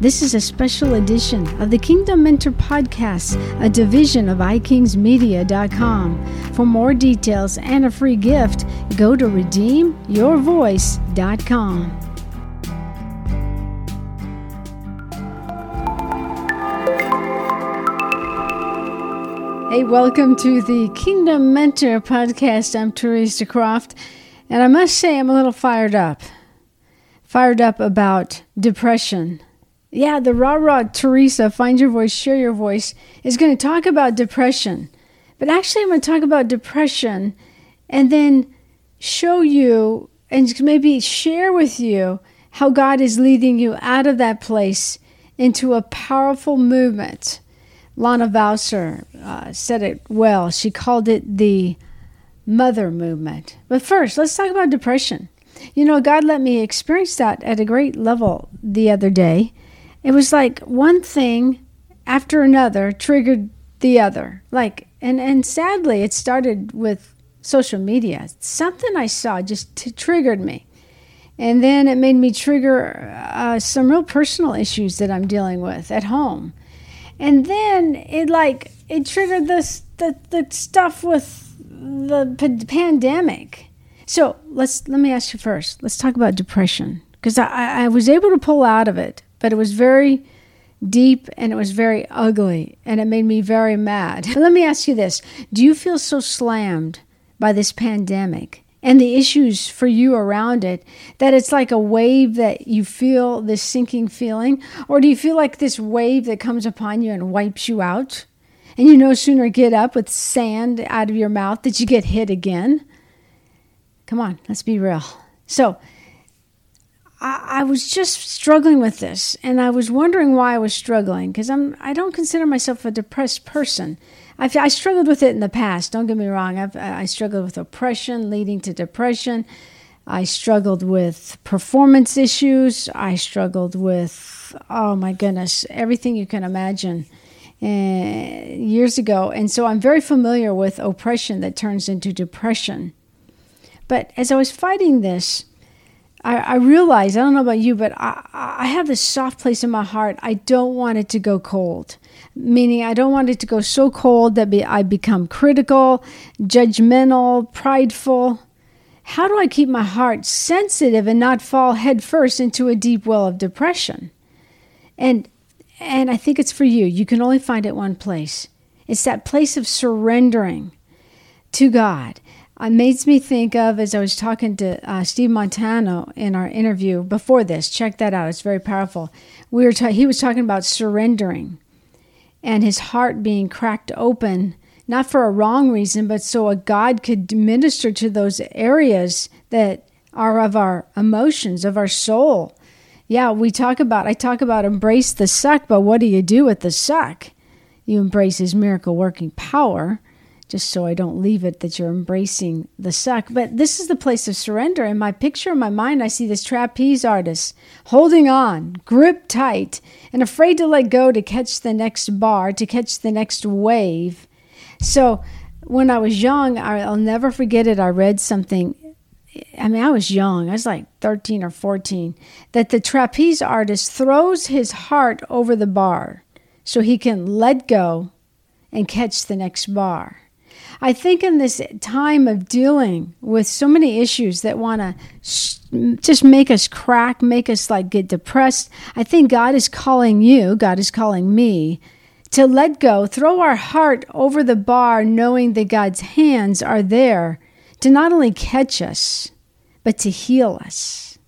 This is a special edition of the Kingdom Mentor Podcast, a division of ikingsmedia.com. For more details and a free gift, go to redeemyourvoice.com. Hey, welcome to the Kingdom Mentor Podcast. I'm Teresa Croft, and I must say I'm a little fired up. Fired up about depression yeah, the Rah Rah Teresa, Find Your Voice, Share Your Voice, is going to talk about depression. But actually, I'm going to talk about depression and then show you and maybe share with you how God is leading you out of that place into a powerful movement. Lana Vawser uh, said it well. She called it the mother movement. But first, let's talk about depression. You know, God let me experience that at a great level the other day it was like one thing after another triggered the other. Like, and, and sadly, it started with social media. Something I saw just t- triggered me. And then it made me trigger uh, some real personal issues that I'm dealing with at home. And then it like, it triggered this, the, the stuff with the p- pandemic. So let's, let me ask you first. Let's talk about depression because I, I was able to pull out of it but it was very deep and it was very ugly and it made me very mad. Let me ask you this Do you feel so slammed by this pandemic and the issues for you around it that it's like a wave that you feel this sinking feeling? Or do you feel like this wave that comes upon you and wipes you out? And you no sooner get up with sand out of your mouth that you get hit again? Come on, let's be real. So, I, was just struggling with this, and I was wondering why I was struggling because I'm I don't consider myself a depressed person. I've, I struggled with it in the past. Don't get me wrong. I've, I struggled with oppression leading to depression. I struggled with performance issues. I struggled with oh my goodness, everything you can imagine. Uh, years ago, and so I'm very familiar with oppression that turns into depression. But as I was fighting this, I, I realize, I don't know about you, but I, I have this soft place in my heart. I don't want it to go cold, meaning I don't want it to go so cold that be, I become critical, judgmental, prideful. How do I keep my heart sensitive and not fall headfirst into a deep well of depression? And and I think it's for you. You can only find it one place. It's that place of surrendering to God it makes me think of as I was talking to uh, Steve Montano in our interview before this. Check that out; it's very powerful. We were ta- he was talking about surrendering, and his heart being cracked open, not for a wrong reason, but so a God could minister to those areas that are of our emotions, of our soul. Yeah, we talk about. I talk about embrace the suck, but what do you do with the suck? You embrace His miracle working power just so I don't leave it that you're embracing the suck. But this is the place of surrender. In my picture in my mind, I see this trapeze artist holding on, grip tight, and afraid to let go to catch the next bar, to catch the next wave. So when I was young, I'll never forget it. I read something. I mean, I was young. I was like 13 or 14. That the trapeze artist throws his heart over the bar so he can let go and catch the next bar. I think in this time of dealing with so many issues that want to sh- just make us crack, make us like get depressed, I think God is calling you, God is calling me to let go, throw our heart over the bar, knowing that God's hands are there to not only catch us, but to heal us.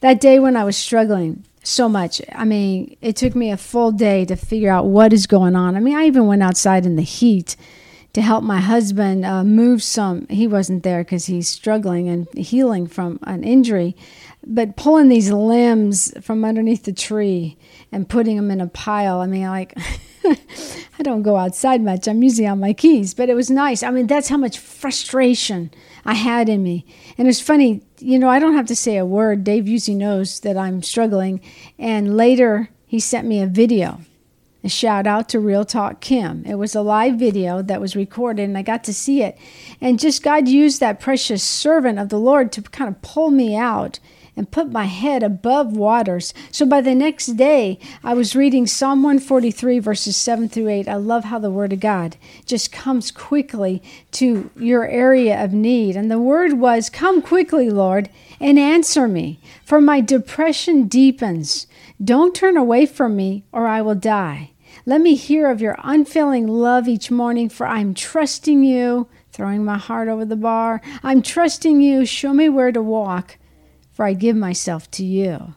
That day when I was struggling so much, I mean, it took me a full day to figure out what is going on. I mean, I even went outside in the heat to help my husband uh, move some. He wasn't there because he's struggling and healing from an injury, but pulling these limbs from underneath the tree and putting them in a pile. I mean, like, I don't go outside much. I'm usually on my keys, but it was nice. I mean, that's how much frustration I had in me. And it's funny, you know, I don't have to say a word. Dave usually knows that I'm struggling. And later, he sent me a video a shout out to Real Talk Kim. It was a live video that was recorded and I got to see it. And just God used that precious servant of the Lord to kind of pull me out and put my head above waters. So by the next day, I was reading Psalm 143, verses 7 through 8. I love how the Word of God just comes quickly to your area of need. And the word was, Come quickly, Lord, and answer me, for my depression deepens. Don't turn away from me, or I will die. Let me hear of your unfailing love each morning, for I'm trusting you, throwing my heart over the bar. I'm trusting you. Show me where to walk for I give myself to you.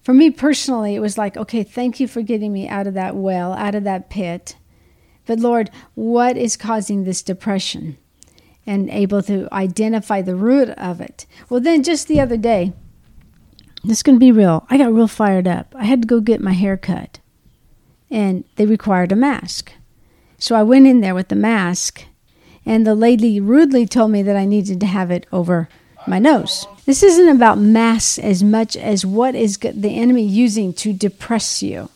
For me personally, it was like, okay, thank you for getting me out of that well, out of that pit. But Lord, what is causing this depression? And able to identify the root of it. Well, then just the other day, this is going to be real. I got real fired up. I had to go get my hair cut, and they required a mask. So I went in there with the mask, and the lady rudely told me that I needed to have it over my nose. This isn't about masks as much as what is the enemy using to depress you.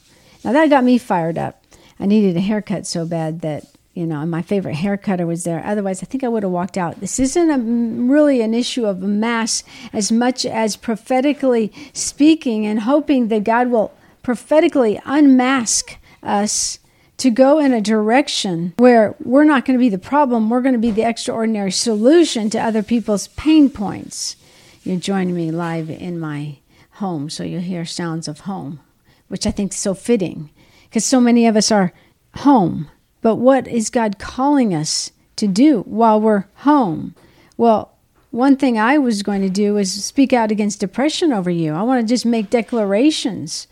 Now that got me fired up. I needed a haircut so bad that you know, and my favorite haircutter was there. Otherwise, I think I would have walked out. This isn't a, really an issue of a mass as much as prophetically speaking and hoping that God will prophetically unmask us to go in a direction where we're not going to be the problem, we're going to be the extraordinary solution to other people's pain points. You're joining me live in my home, so you'll hear sounds of home, which I think is so fitting because so many of us are home. But what is God calling us to do while we're home? Well, one thing I was going to do is speak out against depression over you. I want to just make declarations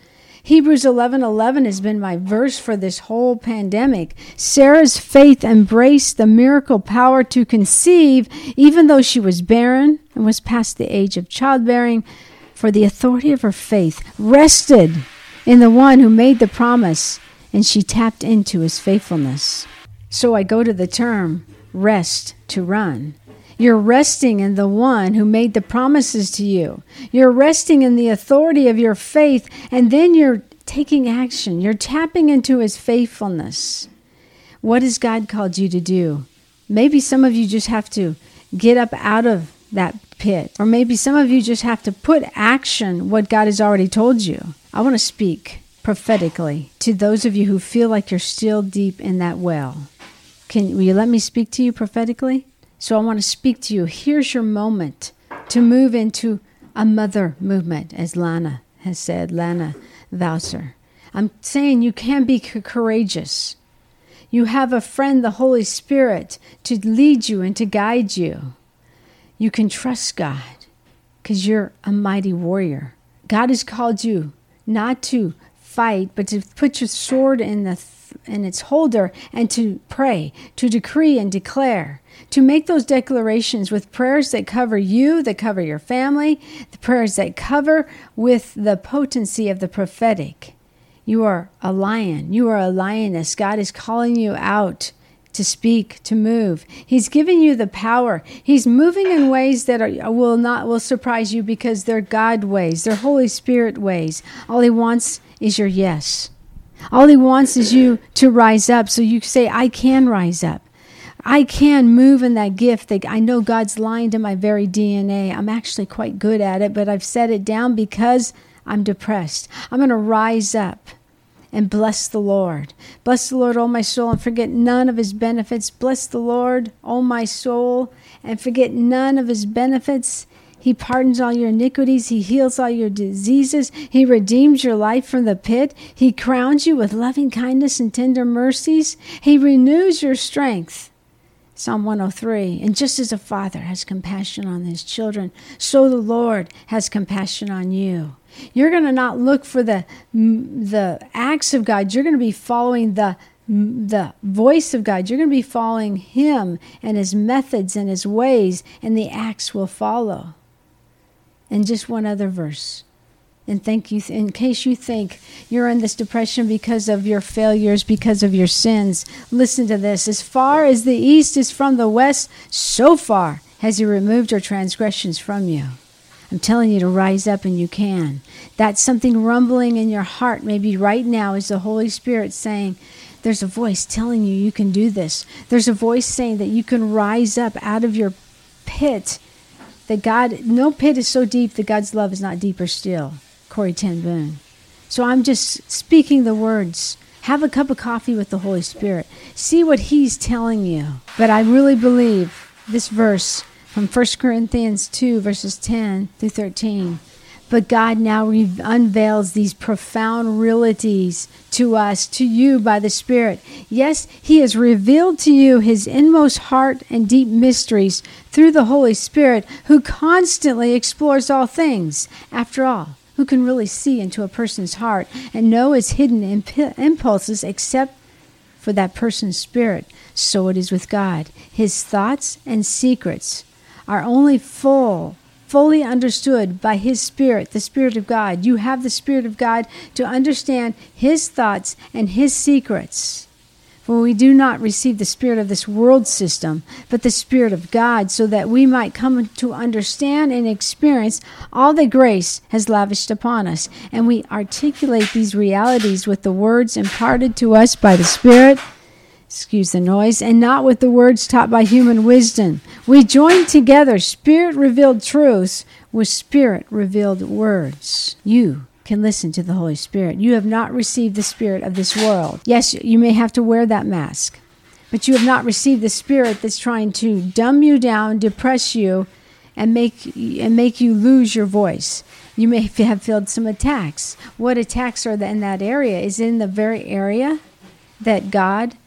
Hebrews 11:11 has been my verse for this whole pandemic. Sarah's faith embraced the miracle power to conceive even though she was barren and was past the age of childbearing, for the authority of her faith rested in the one who made the promise and she tapped into his faithfulness. So I go to the term rest to run. You're resting in the one who made the promises to you. You're resting in the authority of your faith, and then you're taking action. You're tapping into his faithfulness. What has God called you to do? Maybe some of you just have to get up out of that pit, or maybe some of you just have to put action what God has already told you. I want to speak prophetically to those of you who feel like you're still deep in that well. Can will you let me speak to you prophetically? So I want to speak to you. Here's your moment to move into a mother movement, as Lana has said, Lana Vawser. I'm saying you can be courageous. You have a friend, the Holy Spirit, to lead you and to guide you. You can trust God because you're a mighty warrior. God has called you not to fight, but to put your sword in the in its holder and to pray, to decree and declare, to make those declarations with prayers that cover you, that cover your family, the prayers that cover with the potency of the prophetic. You are a lion. You are a lioness. God is calling you out to speak, to move. He's giving you the power. He's moving in ways that are, will not will surprise you because they're God ways, they're Holy Spirit ways. All he wants is your yes. All he wants is you to rise up so you say, I can rise up. I can move in that gift that I know God's lying to my very DNA. I'm actually quite good at it, but I've set it down because I'm depressed. I'm going to rise up and bless the Lord. Bless the Lord, O my soul, and forget none of his benefits. Bless the Lord, O my soul, and forget none of his benefits. He pardons all your iniquities. He heals all your diseases. He redeems your life from the pit. He crowns you with loving kindness and tender mercies. He renews your strength. Psalm 103. And just as a father has compassion on his children, so the Lord has compassion on you. You're going to not look for the, the acts of God. You're going to be following the the voice of God. You're going to be following Him and His methods and His ways, and the acts will follow. And just one other verse. And thank you, in case you think you're in this depression because of your failures, because of your sins, listen to this. As far as the east is from the west, so far has He removed your transgressions from you. I'm telling you to rise up and you can. That's something rumbling in your heart, maybe right now, is the Holy Spirit saying, There's a voice telling you you can do this. There's a voice saying that you can rise up out of your pit that God, no pit is so deep that God's love is not deeper still. Corrie ten. So I'm just speaking the words. Have a cup of coffee with the Holy Spirit. See what He's telling you. But I really believe this verse from 1 Corinthians 2, verses 10 through 13. But God now re- unveils these profound realities to us, to you by the Spirit. Yes, He has revealed to you His inmost heart and deep mysteries through the Holy Spirit, who constantly explores all things. After all, who can really see into a person's heart and know its hidden imp- impulses except for that person's spirit? So it is with God. His thoughts and secrets are only full fully understood by His Spirit, the Spirit of God. You have the Spirit of God to understand His thoughts and His secrets. For we do not receive the spirit of this world system, but the Spirit of God, so that we might come to understand and experience all that grace has lavished upon us. And we articulate these realities with the words imparted to us by the Spirit excuse the noise, and not with the words taught by human wisdom. We join together spirit revealed truths with spirit revealed words. You can listen to the Holy Spirit. You have not received the spirit of this world. Yes, you may have to wear that mask, but you have not received the spirit that's trying to dumb you down, depress you, and make and make you lose your voice. You may have felt some attacks. What attacks are in that area? Is in the very area that God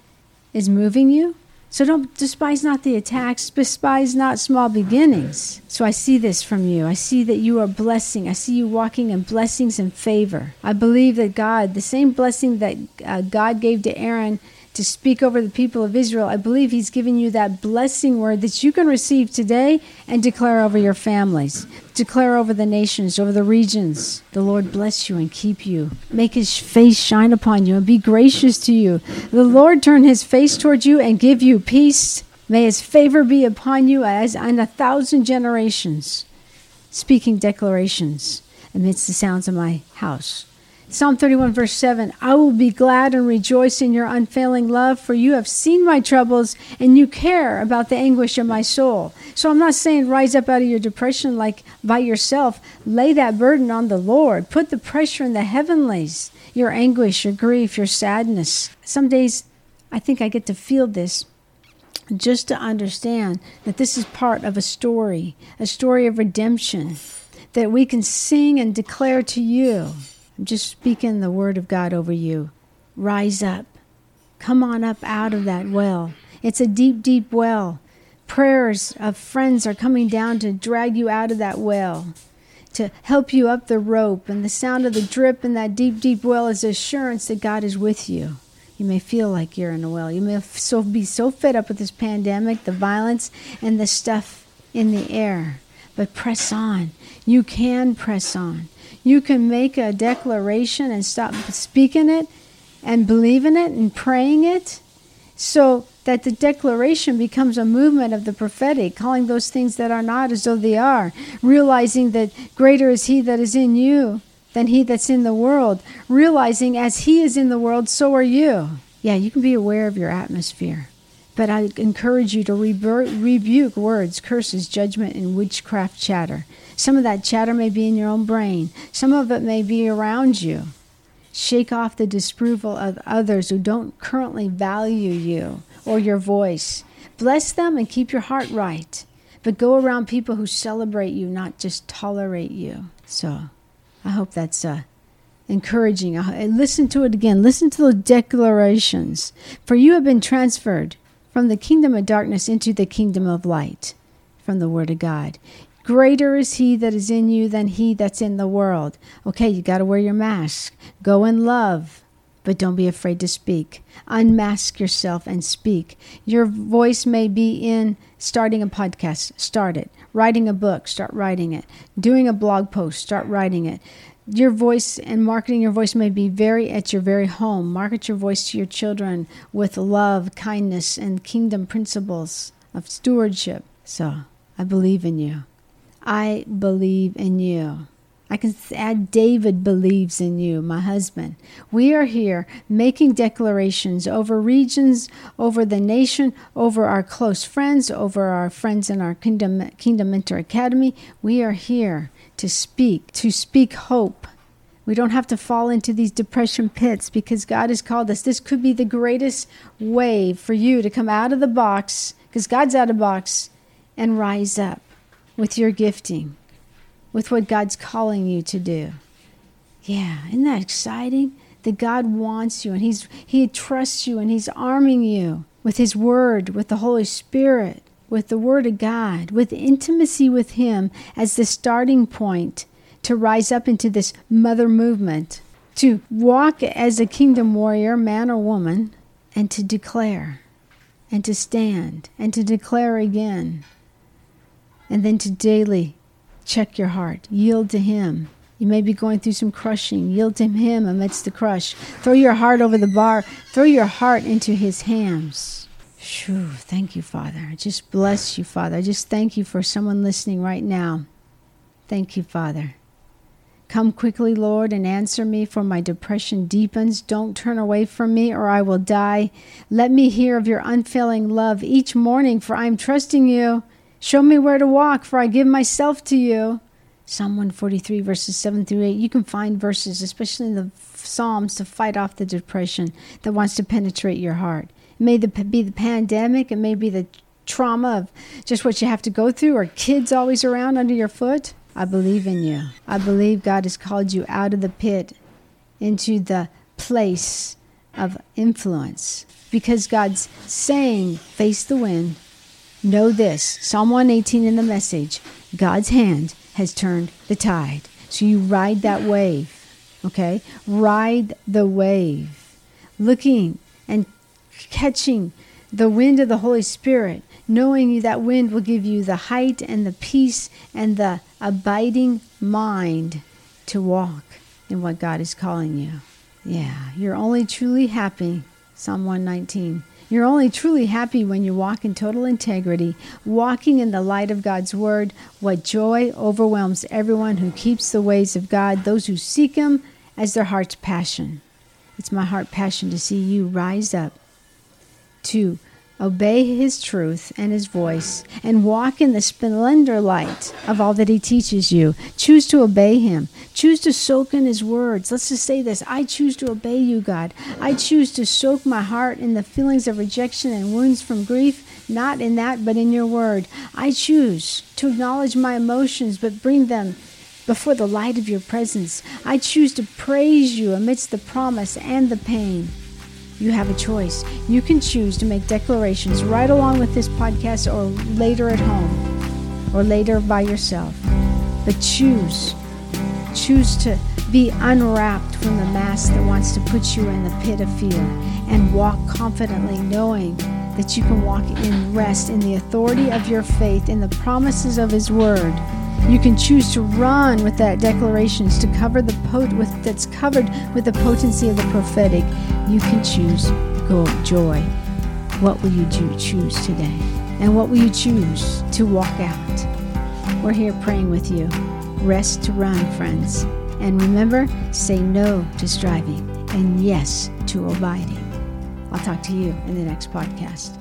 is moving you. So don't despise not the attacks, despise not small beginnings. So I see this from you. I see that you are blessing. I see you walking in blessings and favor. I believe that God, the same blessing that uh, God gave to Aaron to speak over the people of Israel, I believe He's given you that blessing word that you can receive today and declare over your families, declare over the nations, over the regions. The Lord bless you and keep you, make His face shine upon you and be gracious to you. The Lord turn His face toward you and give you peace. May His favor be upon you as on a thousand generations. Speaking declarations amidst the sounds of my house. Psalm 31, verse 7 I will be glad and rejoice in your unfailing love, for you have seen my troubles and you care about the anguish of my soul. So I'm not saying rise up out of your depression like by yourself. Lay that burden on the Lord. Put the pressure in the heavenlies, your anguish, your grief, your sadness. Some days I think I get to feel this just to understand that this is part of a story, a story of redemption that we can sing and declare to you. I'm just speaking the word of God over you. Rise up. Come on up out of that well. It's a deep, deep well. Prayers of friends are coming down to drag you out of that well, to help you up the rope. And the sound of the drip in that deep, deep well is assurance that God is with you. You may feel like you're in a well. You may so be so fed up with this pandemic, the violence, and the stuff in the air. But press on. You can press on. You can make a declaration and stop speaking it and believing it and praying it so that the declaration becomes a movement of the prophetic, calling those things that are not as though they are, realizing that greater is He that is in you than He that's in the world, realizing as He is in the world, so are you. Yeah, you can be aware of your atmosphere. But I encourage you to rebuke words, curses, judgment, and witchcraft chatter. Some of that chatter may be in your own brain, some of it may be around you. Shake off the disapproval of others who don't currently value you or your voice. Bless them and keep your heart right. But go around people who celebrate you, not just tolerate you. So I hope that's uh, encouraging. Listen to it again. Listen to the declarations. For you have been transferred from the kingdom of darkness into the kingdom of light from the Word of God. Greater is he that is in you than he that's in the world. Okay, you got to wear your mask. Go in love, but don't be afraid to speak. Unmask yourself and speak. Your voice may be in starting a podcast, start it. Writing a book, start writing it. Doing a blog post, start writing it. Your voice and marketing your voice may be very at your very home. Market your voice to your children with love, kindness, and kingdom principles of stewardship. So, I believe in you. I believe in you. I can add David believes in you, my husband. We are here making declarations over regions, over the nation, over our close friends, over our friends in our Kingdom, Kingdom Mentor Academy. We are here to speak, to speak hope. We don't have to fall into these depression pits because God has called us. This could be the greatest way for you to come out of the box, because God's out of box, and rise up with your gifting with what God's calling you to do. Yeah, isn't that exciting? That God wants you and He's He trusts you and He's arming you with His Word, with the Holy Spirit, with the Word of God, with intimacy with Him as the starting point to rise up into this mother movement, to walk as a kingdom warrior, man or woman, and to declare, and to stand, and to declare again, and then to daily Check your heart. Yield to Him. You may be going through some crushing. Yield to Him amidst the crush. Throw your heart over the bar. Throw your heart into His hands. Shoo, thank you, Father. I just bless you, Father. I just thank you for someone listening right now. Thank you, Father. Come quickly, Lord, and answer me, for my depression deepens. Don't turn away from me, or I will die. Let me hear of your unfailing love each morning, for I am trusting you. Show me where to walk, for I give myself to you. Psalm 143, verses 7 through 8. You can find verses, especially in the Psalms, to fight off the depression that wants to penetrate your heart. May be the pandemic, it may be the trauma of just what you have to go through, or kids always around under your foot. I believe in you. I believe God has called you out of the pit into the place of influence because God's saying, face the wind, Know this Psalm 118 in the message God's hand has turned the tide. So you ride that wave, okay? Ride the wave, looking and catching the wind of the Holy Spirit, knowing that wind will give you the height and the peace and the abiding mind to walk in what God is calling you. Yeah, you're only truly happy. Psalm 119 you're only truly happy when you walk in total integrity, walking in the light of God's word. What joy overwhelms everyone who keeps the ways of God, those who seek Him as their heart's passion. It's my heart passion to see you rise up to obey his truth and his voice, and walk in the splendor light of all that he teaches you. Choose to obey him. Choose to soak in his words. Let's just say this I choose to obey you, God. I choose to soak my heart in the feelings of rejection and wounds from grief, not in that, but in your word. I choose to acknowledge my emotions, but bring them before the light of your presence. I choose to praise you amidst the promise and the pain you have a choice. You can choose to make declarations right along with this podcast or later at home or later by yourself. But choose. Choose to be unwrapped from the mask that wants to put you in the pit of fear and walk confidently knowing that you can walk in rest in the authority of your faith in the promises of his word you can choose to run with that declarations to cover the pot with that's covered with the potency of the prophetic. You can choose joy. What will you do, choose today? And what will you choose to walk out? We're here praying with you. Rest to run, friends. And remember, say no to striving and yes to abiding. I'll talk to you in the next podcast.